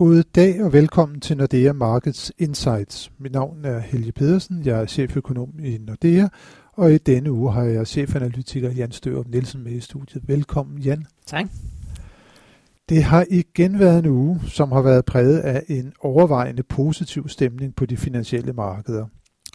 God dag og velkommen til Nordea Markets Insights. Mit navn er Helge Pedersen, jeg er cheføkonom i Nordea, og i denne uge har jeg chefanalytiker Jan Størup Nielsen med i studiet. Velkommen Jan. Tak. Det har igen været en uge, som har været præget af en overvejende positiv stemning på de finansielle markeder.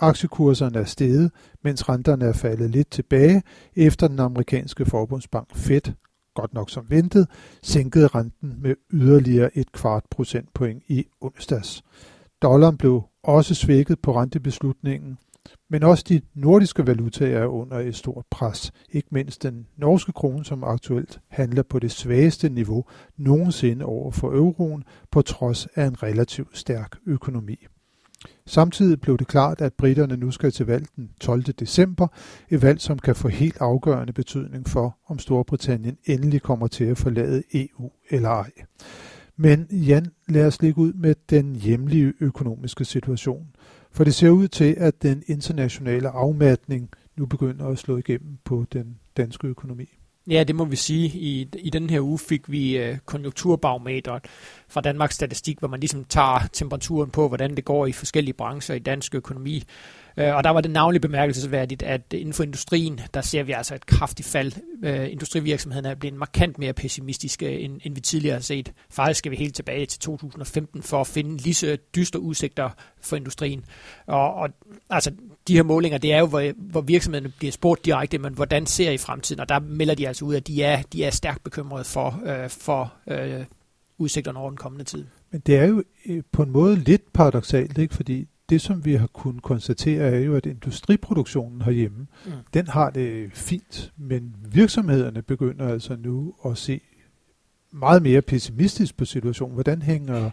Aktiekurserne er steget, mens renterne er faldet lidt tilbage, efter den amerikanske forbundsbank Fed godt nok som ventet, sænkede renten med yderligere et kvart procentpoint i onsdags. Dollaren blev også svækket på rentebeslutningen, men også de nordiske valutaer er under et stort pres. Ikke mindst den norske krone, som aktuelt handler på det svageste niveau nogensinde over for euroen, på trods af en relativt stærk økonomi. Samtidig blev det klart, at britterne nu skal til valg den 12. december, et valg, som kan få helt afgørende betydning for, om Storbritannien endelig kommer til at forlade EU eller ej. Men Jan, lad os ligge ud med den hjemlige økonomiske situation. For det ser ud til, at den internationale afmatning nu begynder at slå igennem på den danske økonomi. Ja, det må vi sige. I, i den her uge fik vi øh, konjunkturbarometeret fra Danmarks Statistik, hvor man ligesom tager temperaturen på, hvordan det går i forskellige brancher i dansk økonomi. Øh, og der var det navnlig bemærkelsesværdigt, at inden for industrien, der ser vi altså et kraftigt fald. Øh, industrivirksomhederne er blevet markant mere pessimistiske, end, end vi tidligere har set. Faktisk skal vi helt tilbage til 2015 for at finde lige så dystre udsigter for industrien. Og, og altså, de her målinger, det er jo, hvor, hvor virksomhederne bliver spurgt direkte, men hvordan ser I fremtiden? Og der melder de altså ud, at de er, de er stærkt bekymrede for, øh, for øh, udsigterne over den kommende tid. Men det er jo øh, på en måde lidt paradoxalt, ikke? fordi det, som vi har kunnet konstatere, er jo, at industriproduktionen herhjemme, mm. den har det fint, men virksomhederne begynder altså nu at se meget mere pessimistisk på situationen. Hvordan hænger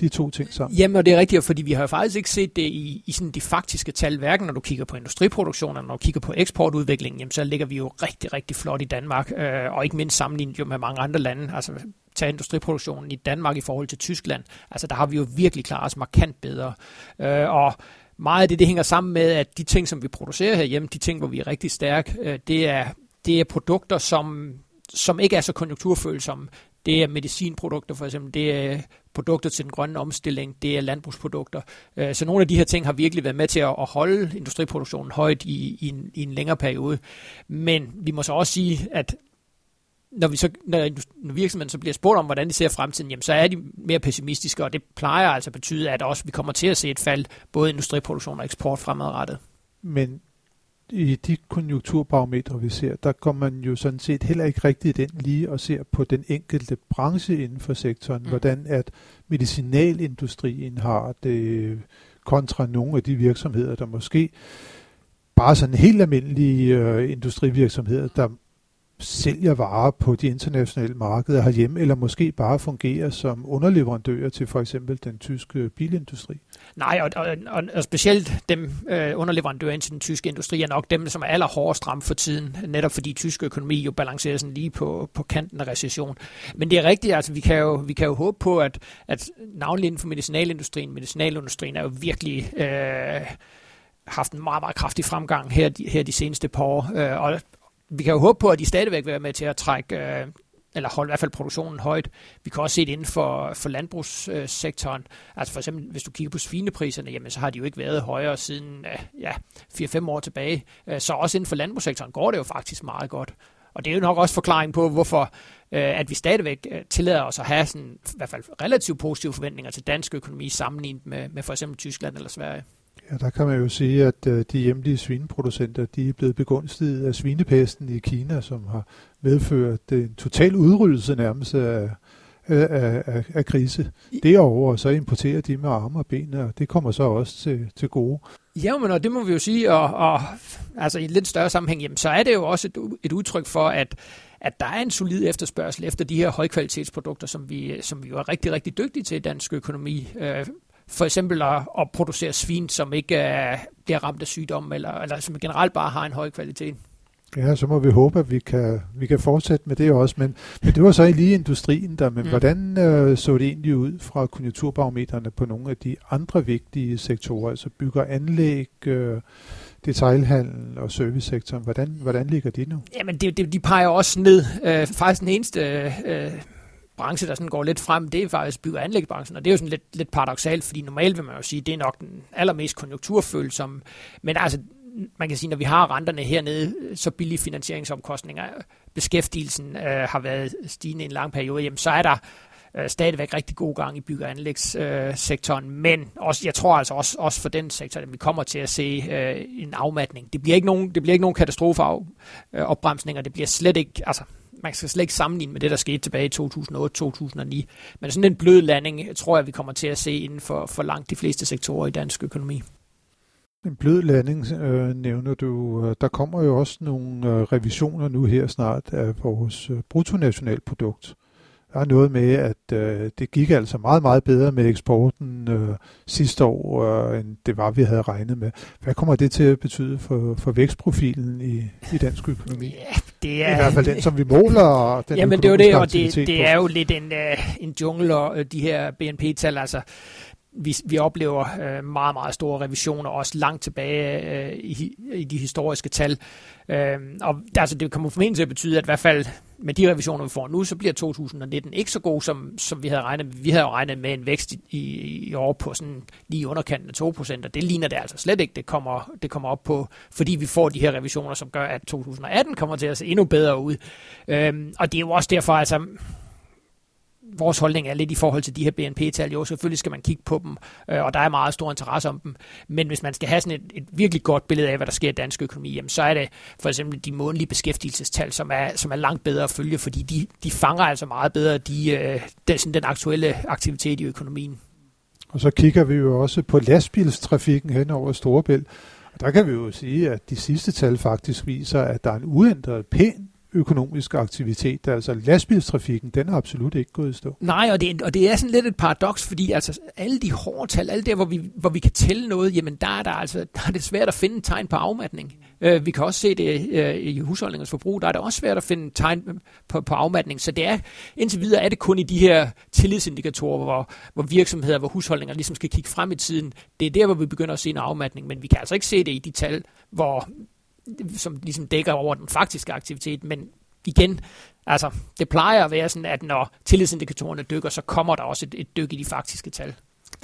de to ting sammen? Jamen, og det er rigtigt, fordi vi har faktisk ikke set det i, i sådan de faktiske tal, hverken når du kigger på industriproduktion, eller når du kigger på eksportudviklingen, jamen, så ligger vi jo rigtig, rigtig flot i Danmark, øh, og ikke mindst sammenlignet jo med mange andre lande. Altså, tage industriproduktionen i Danmark i forhold til Tyskland, altså der har vi jo virkelig klaret os markant bedre. Øh, og meget af det, det hænger sammen med, at de ting, som vi producerer herhjemme, de ting, hvor vi er rigtig stærke, øh, det, er, det er produkter, som, som ikke er så konjunkturfølsomme. Det er medicinprodukter for eksempel, det er produkter til den grønne omstilling, det er landbrugsprodukter. Øh, så nogle af de her ting har virkelig været med til at holde industriproduktionen højt i, i, en, i en længere periode. Men vi må så også sige, at når, vi så, når, når virksomheden så bliver spurgt om, hvordan de ser fremtiden, jamen, så er de mere pessimistiske, og det plejer altså at betyde, at også vi kommer til at se et fald, både industriproduktion og eksport fremadrettet. Men i de konjunkturbarometre, vi ser, der kommer man jo sådan set heller ikke rigtigt ind lige og ser på den enkelte branche inden for sektoren, mm. hvordan at medicinalindustrien har det kontra nogle af de virksomheder, der måske bare sådan helt almindelige øh, industrivirksomheder, der sælger varer på de internationale markeder herhjemme, eller måske bare fungerer som underleverandører til for eksempel den tyske bilindustri? Nej, og, og, og, og specielt dem øh, underleverandører til den tyske industri er nok dem, som er allerhårdest ramt for tiden, netop fordi tysk økonomi jo balancerer sådan lige på, på kanten af recession. Men det er rigtigt, altså vi kan jo, vi kan jo håbe på, at, at navnlig inden for medicinalindustrien, medicinalindustrien er jo virkelig... Øh, haft en meget, meget kraftig fremgang her, her de seneste par år. Øh, og, vi kan jo håbe på, at de stadigvæk vil være med til at trække, øh, eller holde i hvert fald produktionen højt. Vi kan også se det inden for, for landbrugssektoren. Altså for eksempel, hvis du kigger på svinepriserne, jamen så har de jo ikke været højere siden øh, ja, 4-5 år tilbage. Øh, så også inden for landbrugssektoren går det jo faktisk meget godt. Og det er jo nok også forklaring på, hvorfor øh, at vi stadigvæk øh, tillader os at have sådan, i hvert fald relativt positive forventninger til dansk økonomi sammenlignet med, med for eksempel Tyskland eller Sverige. Ja, der kan man jo sige, at øh, de hjemlige svineproducenter de er blevet begunstiget af svinepesten i Kina, som har medført en total udryddelse nærmest af, af, af, af krise. Derover så importerer de med arme og ben, og det kommer så også til, til gode. Ja, men og det må vi jo sige, og, og altså i en lidt større sammenhæng, jamen, så er det jo også et, et udtryk for, at at der er en solid efterspørgsel efter de her højkvalitetsprodukter, som vi, som vi jo er rigtig, rigtig dygtige til i dansk økonomi. Øh, for eksempel at, at producere svin, som ikke uh, bliver ramt af sygdom, eller, eller som generelt bare har en høj kvalitet. Ja, så må vi håbe, at vi kan, vi kan fortsætte med det også. Men, men det var så lige industrien der. Men mm. hvordan uh, så det egentlig ud fra konjunkturbarometerne på nogle af de andre vigtige sektorer, altså bygger anlæg, uh, detailhandel og servicesektoren? Hvordan, hvordan ligger de nu? Jamen, det, det, de peger også ned. Uh, faktisk den eneste uh, branche, der sådan går lidt frem, det er faktisk bygge- og anlægsbranchen, og det er jo sådan lidt, lidt paradoxalt, fordi normalt vil man jo sige, det er nok den allermest konjunkturfølsomme, men altså, man kan sige, når vi har renterne hernede, så billige finansieringsomkostninger, beskæftigelsen øh, har været stigende i en lang periode, jamen så er der øh, stadigvæk rigtig god gang i bygge- og anlægssektoren, øh, men også, jeg tror altså også, også for den sektor, at vi kommer til at se øh, en afmatning. Det bliver ikke nogen, det bliver ikke nogen katastrofeopbremsning, øh, og det bliver slet ikke, altså man skal slet ikke sammenligne med det, der skete tilbage i 2008-2009. Men sådan en blød landing, tror jeg, vi kommer til at se inden for, for langt de fleste sektorer i dansk økonomi. En blød landing øh, nævner du. Der kommer jo også nogle øh, revisioner nu her snart af vores øh, bruttonationalprodukt. Der er noget med, at øh, det gik altså meget, meget bedre med eksporten øh, sidste år, øh, end det var, vi havde regnet med. Hvad kommer det til at betyde for, for vækstprofilen i, i dansk økonomi? Ja, det er... I hvert fald den, som vi måler. Den Jamen det er jo det, og det, det er jo lidt en, uh, en jungle, og uh, de her BNP-tal, altså vi, vi oplever øh, meget, meget store revisioner, også langt tilbage øh, i, i de historiske tal. Øh, og altså, det kommer formentlig til at betyde, at i hvert fald med de revisioner, vi får nu, så bliver 2019 ikke så god, som, som vi havde regnet med. Vi havde jo regnet med en vækst i, i, i år på sådan lige underkanten af 2%, og det ligner det altså slet ikke, det kommer, det kommer op på, fordi vi får de her revisioner, som gør, at 2018 kommer til at se endnu bedre ud. Øhm, og det er jo også derfor, altså vores holdning er lidt i forhold til de her BNP-tal. Jo, selvfølgelig skal man kigge på dem, øh, og der er meget stor interesse om dem. Men hvis man skal have sådan et, et virkelig godt billede af, hvad der sker i dansk økonomi, jamen, så er det for eksempel de månedlige beskæftigelsestal, som er, som er langt bedre at følge, fordi de, de fanger altså meget bedre de, øh, den, sådan den aktuelle aktivitet i økonomien. Og så kigger vi jo også på lastbilstrafikken hen over Storebælt. Og der kan vi jo sige, at de sidste tal faktisk viser, at der er en uændret pæn økonomisk aktivitet. Altså lastbilstrafikken, den er absolut ikke gået i stå. Nej, og det, og det er sådan lidt et paradoks, fordi altså alle de hårde tal, alle der, hvor vi, hvor vi kan tælle noget, jamen der er, der, altså, der er det svært at finde tegn på afmatning. Uh, vi kan også se det uh, i husholdningens forbrug, der er det også svært at finde tegn på, på afmatning. Så det er, indtil videre er det kun i de her tillidsindikatorer, hvor, hvor virksomheder, hvor husholdninger ligesom skal kigge frem i tiden. Det er der, hvor vi begynder at se en afmatning, men vi kan altså ikke se det i de tal, hvor som ligesom dækker over den faktiske aktivitet, men igen, altså det plejer at være sådan, at når tillidsindikatorerne dykker, så kommer der også et, et dyk i de faktiske tal.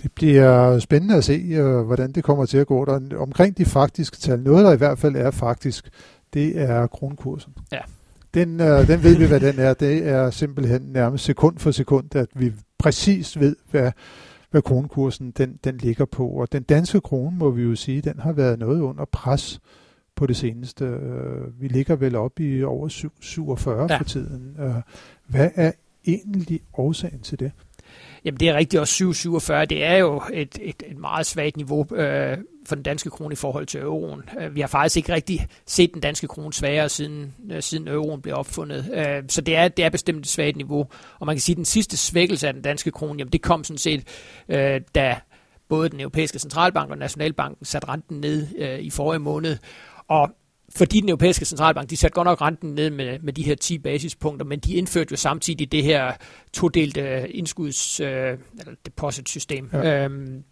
Det bliver spændende at se, uh, hvordan det kommer til at gå der. Omkring de faktiske tal, noget der i hvert fald er faktisk, det er kronkursen. Ja. Den, uh, den ved vi, hvad den er. Det er simpelthen nærmest sekund for sekund, at vi præcis ved, hvad, hvad kronkursen den, den ligger på. Og den danske krone, må vi jo sige, den har været noget under pres på det seneste. Øh, vi ligger vel op i over 47 ja. for tiden. Øh, hvad er egentlig årsagen til det? Jamen det er rigtigt også 7,47. Det er jo et, et, et meget svagt niveau øh, for den danske krone i forhold til euroen. Øh, vi har faktisk ikke rigtig set den danske krone svagere siden, øh, siden euroen blev opfundet. Øh, så det er, det er bestemt et svagt niveau. Og man kan sige, at den sidste svækkelse af den danske krone, jamen det kom sådan set, øh, da både den europæiske centralbank og Nationalbanken satte renten ned øh, i forrige måned. Og fordi den europæiske centralbank, de satte godt nok renten ned med, med de her 10 basispunkter, men de indførte jo samtidig det her todelte indskuds- øh, eller deposit-system. Ja. Øhm,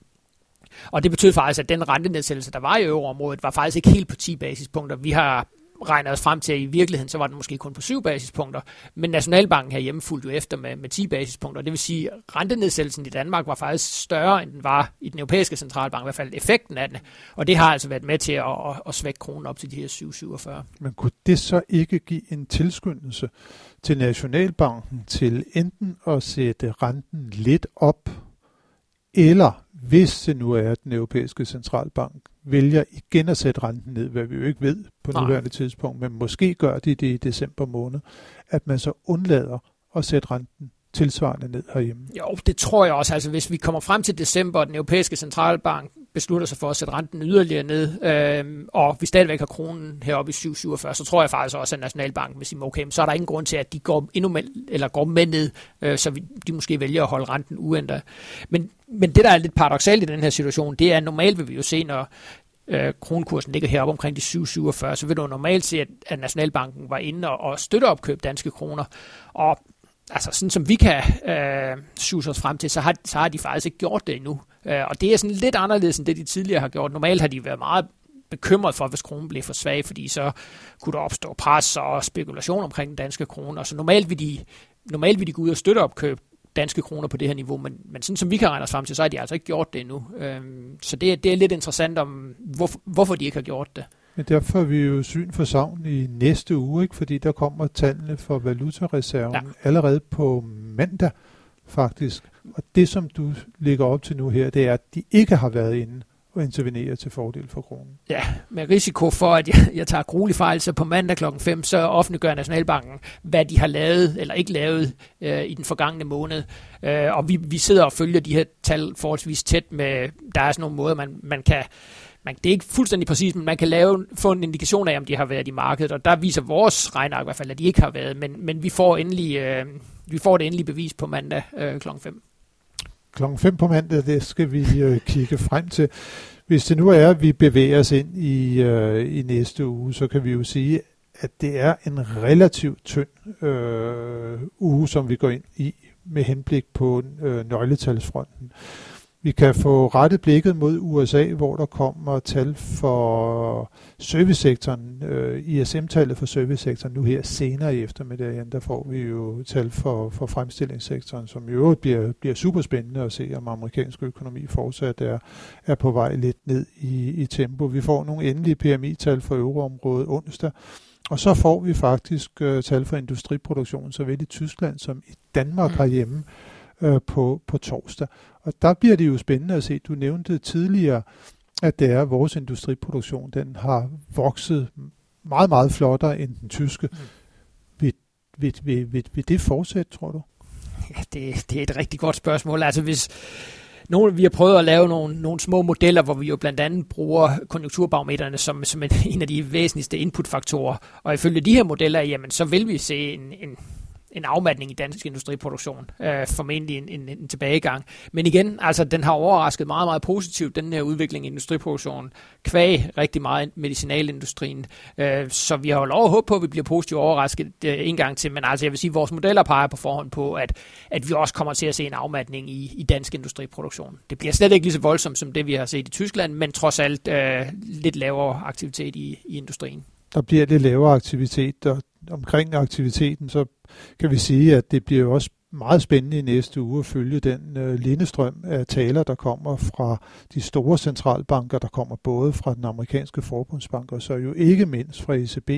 og det betød faktisk, at den rentenedsættelse, der var i euroområdet, var faktisk ikke helt på 10 basispunkter. Vi har regner os frem til, at i virkeligheden, så var den måske kun på 7 basispunkter, men Nationalbanken herhjemme fulgte jo efter med, med 10 basispunkter. Det vil sige, at rentenedsættelsen i Danmark var faktisk større, end den var i den europæiske centralbank, i hvert fald effekten af den. Og det har altså været med til at, at, at svække kronen op til de her 7,47. Men kunne det så ikke give en tilskyndelse til Nationalbanken til enten at sætte renten lidt op, eller hvis det nu er, at den europæiske centralbank vælger igen at sætte renten ned, hvad vi jo ikke ved på Nej. nuværende tidspunkt, men måske gør de det i december måned, at man så undlader at sætte renten tilsvarende ned herhjemme. Jo, det tror jeg også. Altså, hvis vi kommer frem til december, og den europæiske centralbank beslutter sig for at sætte renten yderligere ned, øh, og vi stadigvæk har kronen heroppe i 7,47, så tror jeg faktisk også, at Nationalbanken vil sige, okay, så er der ingen grund til, at de går endnu med, eller går med ned, øh, så vi, de måske vælger at holde renten uændret. Men, men det, der er lidt paradoxalt i den her situation, det er, at normalt vil vi jo se, når øh, kronkursen ligger heroppe omkring de 7,47, så vil du normalt se, at, at Nationalbanken var inde og, og støtte opkøb danske kroner. Og altså sådan som vi kan øh, suge os frem til, så har, så har de faktisk ikke gjort det endnu. Øh, og det er sådan lidt anderledes end det, de tidligere har gjort. Normalt har de været meget bekymret for, hvis kronen blev for svag, fordi så kunne der opstå pres og spekulation omkring den danske krone. Og så normalt vil de normalt vil de gå ud og støtte opkøb danske kroner på det her niveau, men, men sådan som vi kan regne os frem til, så har de altså ikke gjort det endnu. Øhm, så det, det er lidt interessant om, hvor, hvorfor de ikke har gjort det. Men derfor er vi jo syn for savn i næste uge, ikke? fordi der kommer tallene for valutareserven ja. allerede på mandag faktisk. Og det, som du ligger op til nu her, det er, at de ikke har været inde og intervenere til fordel for kronen. Ja, med risiko for, at jeg, jeg tager gruelig fejl, så på mandag klokken 5, så offentliggør Nationalbanken, hvad de har lavet eller ikke lavet øh, i den forgangne måned. Øh, og vi, vi sidder og følger de her tal forholdsvis tæt med, der er sådan nogle måder, man, man kan man, det er ikke fuldstændig præcist, men man kan lave, få en indikation af, om de har været i markedet, og der viser vores regnark i hvert fald, at de ikke har været, men, men vi, får endelig, øh, vi får det endelige bevis på mandag øh, kl. 5 klokken 5 på mandag, det skal vi øh, kigge frem til. Hvis det nu er, at vi bevæger os ind i, øh, i næste uge, så kan vi jo sige, at det er en relativt tynd øh, uge, som vi går ind i med henblik på øh, nøgletalsfronten. Vi kan få rettet blikket mod USA, hvor der kommer tal for servicesektoren, øh, ISM-tallet for servicesektoren nu her senere i eftermiddagen. Der får vi jo tal for, for fremstillingssektoren, som i øvrigt bliver, bliver super spændende at se, om amerikansk økonomi fortsat er, er på vej lidt ned i, i tempo. Vi får nogle endelige PMI-tal for euroområdet onsdag, og så får vi faktisk øh, tal for industriproduktion, såvel i Tyskland som i Danmark mm. Øh, på, på torsdag. Og der bliver det jo spændende at se. Du nævnte tidligere, at det er vores industriproduktion, den har vokset meget, meget flottere end den tyske. Mm. Vil, vil, vil, vil, vil det fortsætte, tror du? Ja, det, det er et rigtig godt spørgsmål. Altså hvis nogle, vi har prøvet at lave nogle, nogle små modeller, hvor vi jo blandt andet bruger konjunkturbarometerne som, som en, en af de væsentligste inputfaktorer. Og ifølge de her modeller, jamen, så vil vi se en, en en afmatning i dansk industriproduktion, øh, formentlig en, en, en tilbagegang. Men igen, altså den har overrasket meget, meget positivt, den her udvikling i industriproduktionen, kvæg rigtig meget medicinalindustrien. Øh, så vi har jo lov at håbe på, at vi bliver positivt overrasket øh, en gang til, men altså jeg vil sige, at vores modeller peger på forhånd på, at, at vi også kommer til at se en afmatning i, i dansk industriproduktion. Det bliver slet ikke lige så voldsomt som det, vi har set i Tyskland, men trods alt øh, lidt lavere aktivitet i, i industrien. Der bliver lidt lavere aktivitet, og omkring aktiviteten, så kan vi sige, at det bliver jo også meget spændende i næste uge at følge den øh, lindestrøm af taler, der kommer fra de store centralbanker, der kommer både fra den amerikanske forbundsbank og så jo ikke mindst fra ECB,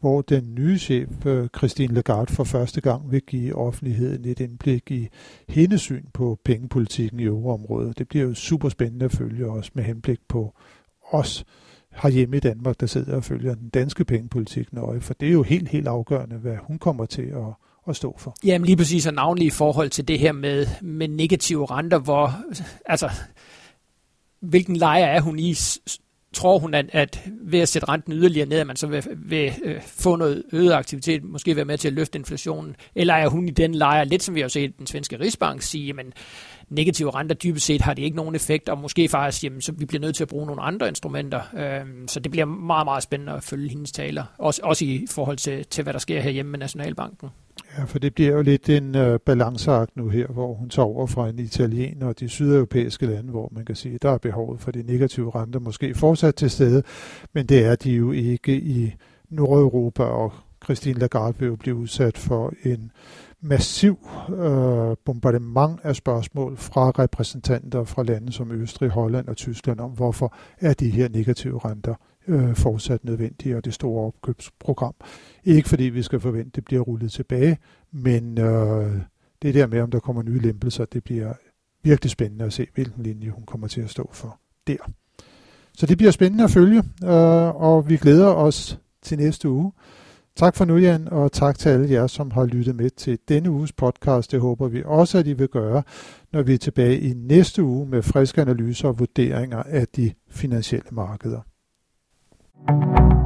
hvor den nye chef, øh, Christine Lagarde, for første gang vil give offentligheden et indblik i hendes syn på pengepolitikken i euroområdet. Det bliver jo super spændende at følge os med henblik på os herhjemme i Danmark, der sidder og følger den danske pengepolitik nøje, for det er jo helt, helt afgørende, hvad hun kommer til at, at stå for. Jamen lige præcis, og navnlig i forhold til det her med, med negative renter, hvor, altså, hvilken leje er hun i? Tror hun, at, at ved at sætte renten yderligere ned, at man så vil, vil øh, få noget øget aktivitet, måske være med til at løfte inflationen? Eller er hun i den lejr, lidt som vi har set den svenske Rigsbank sige, men negative renter dybest set har det ikke nogen effekt, og måske faktisk, jamen, så vi bliver nødt til at bruge nogle andre instrumenter. Øh, så det bliver meget, meget spændende at følge hendes taler, også, også i forhold til, til, hvad der sker herhjemme med Nationalbanken. Ja, for det bliver jo lidt en øh, balanceakt nu her, hvor hun tager over fra en italiener og de sydeuropæiske lande, hvor man kan sige, at der er behovet for de negative renter måske fortsat til stede, men det er de jo ikke i Nordeuropa, og Christine Lagarde vil jo blive udsat for en massiv øh, bombardement af spørgsmål fra repræsentanter fra lande som Østrig, Holland og Tyskland om, hvorfor er de her negative renter øh, fortsat nødvendige, og det store opkøbsprogram. Ikke fordi vi skal forvente, at det bliver rullet tilbage, men øh, det der med, om der kommer nye lempelser, det bliver virkelig spændende at se, hvilken linje hun kommer til at stå for der. Så det bliver spændende at følge, øh, og vi glæder os til næste uge. Tak for nu, Jan, og tak til alle jer, som har lyttet med til denne uges podcast. Det håber vi også, at I vil gøre, når vi er tilbage i næste uge med friske analyser og vurderinger af de finansielle markeder. thank you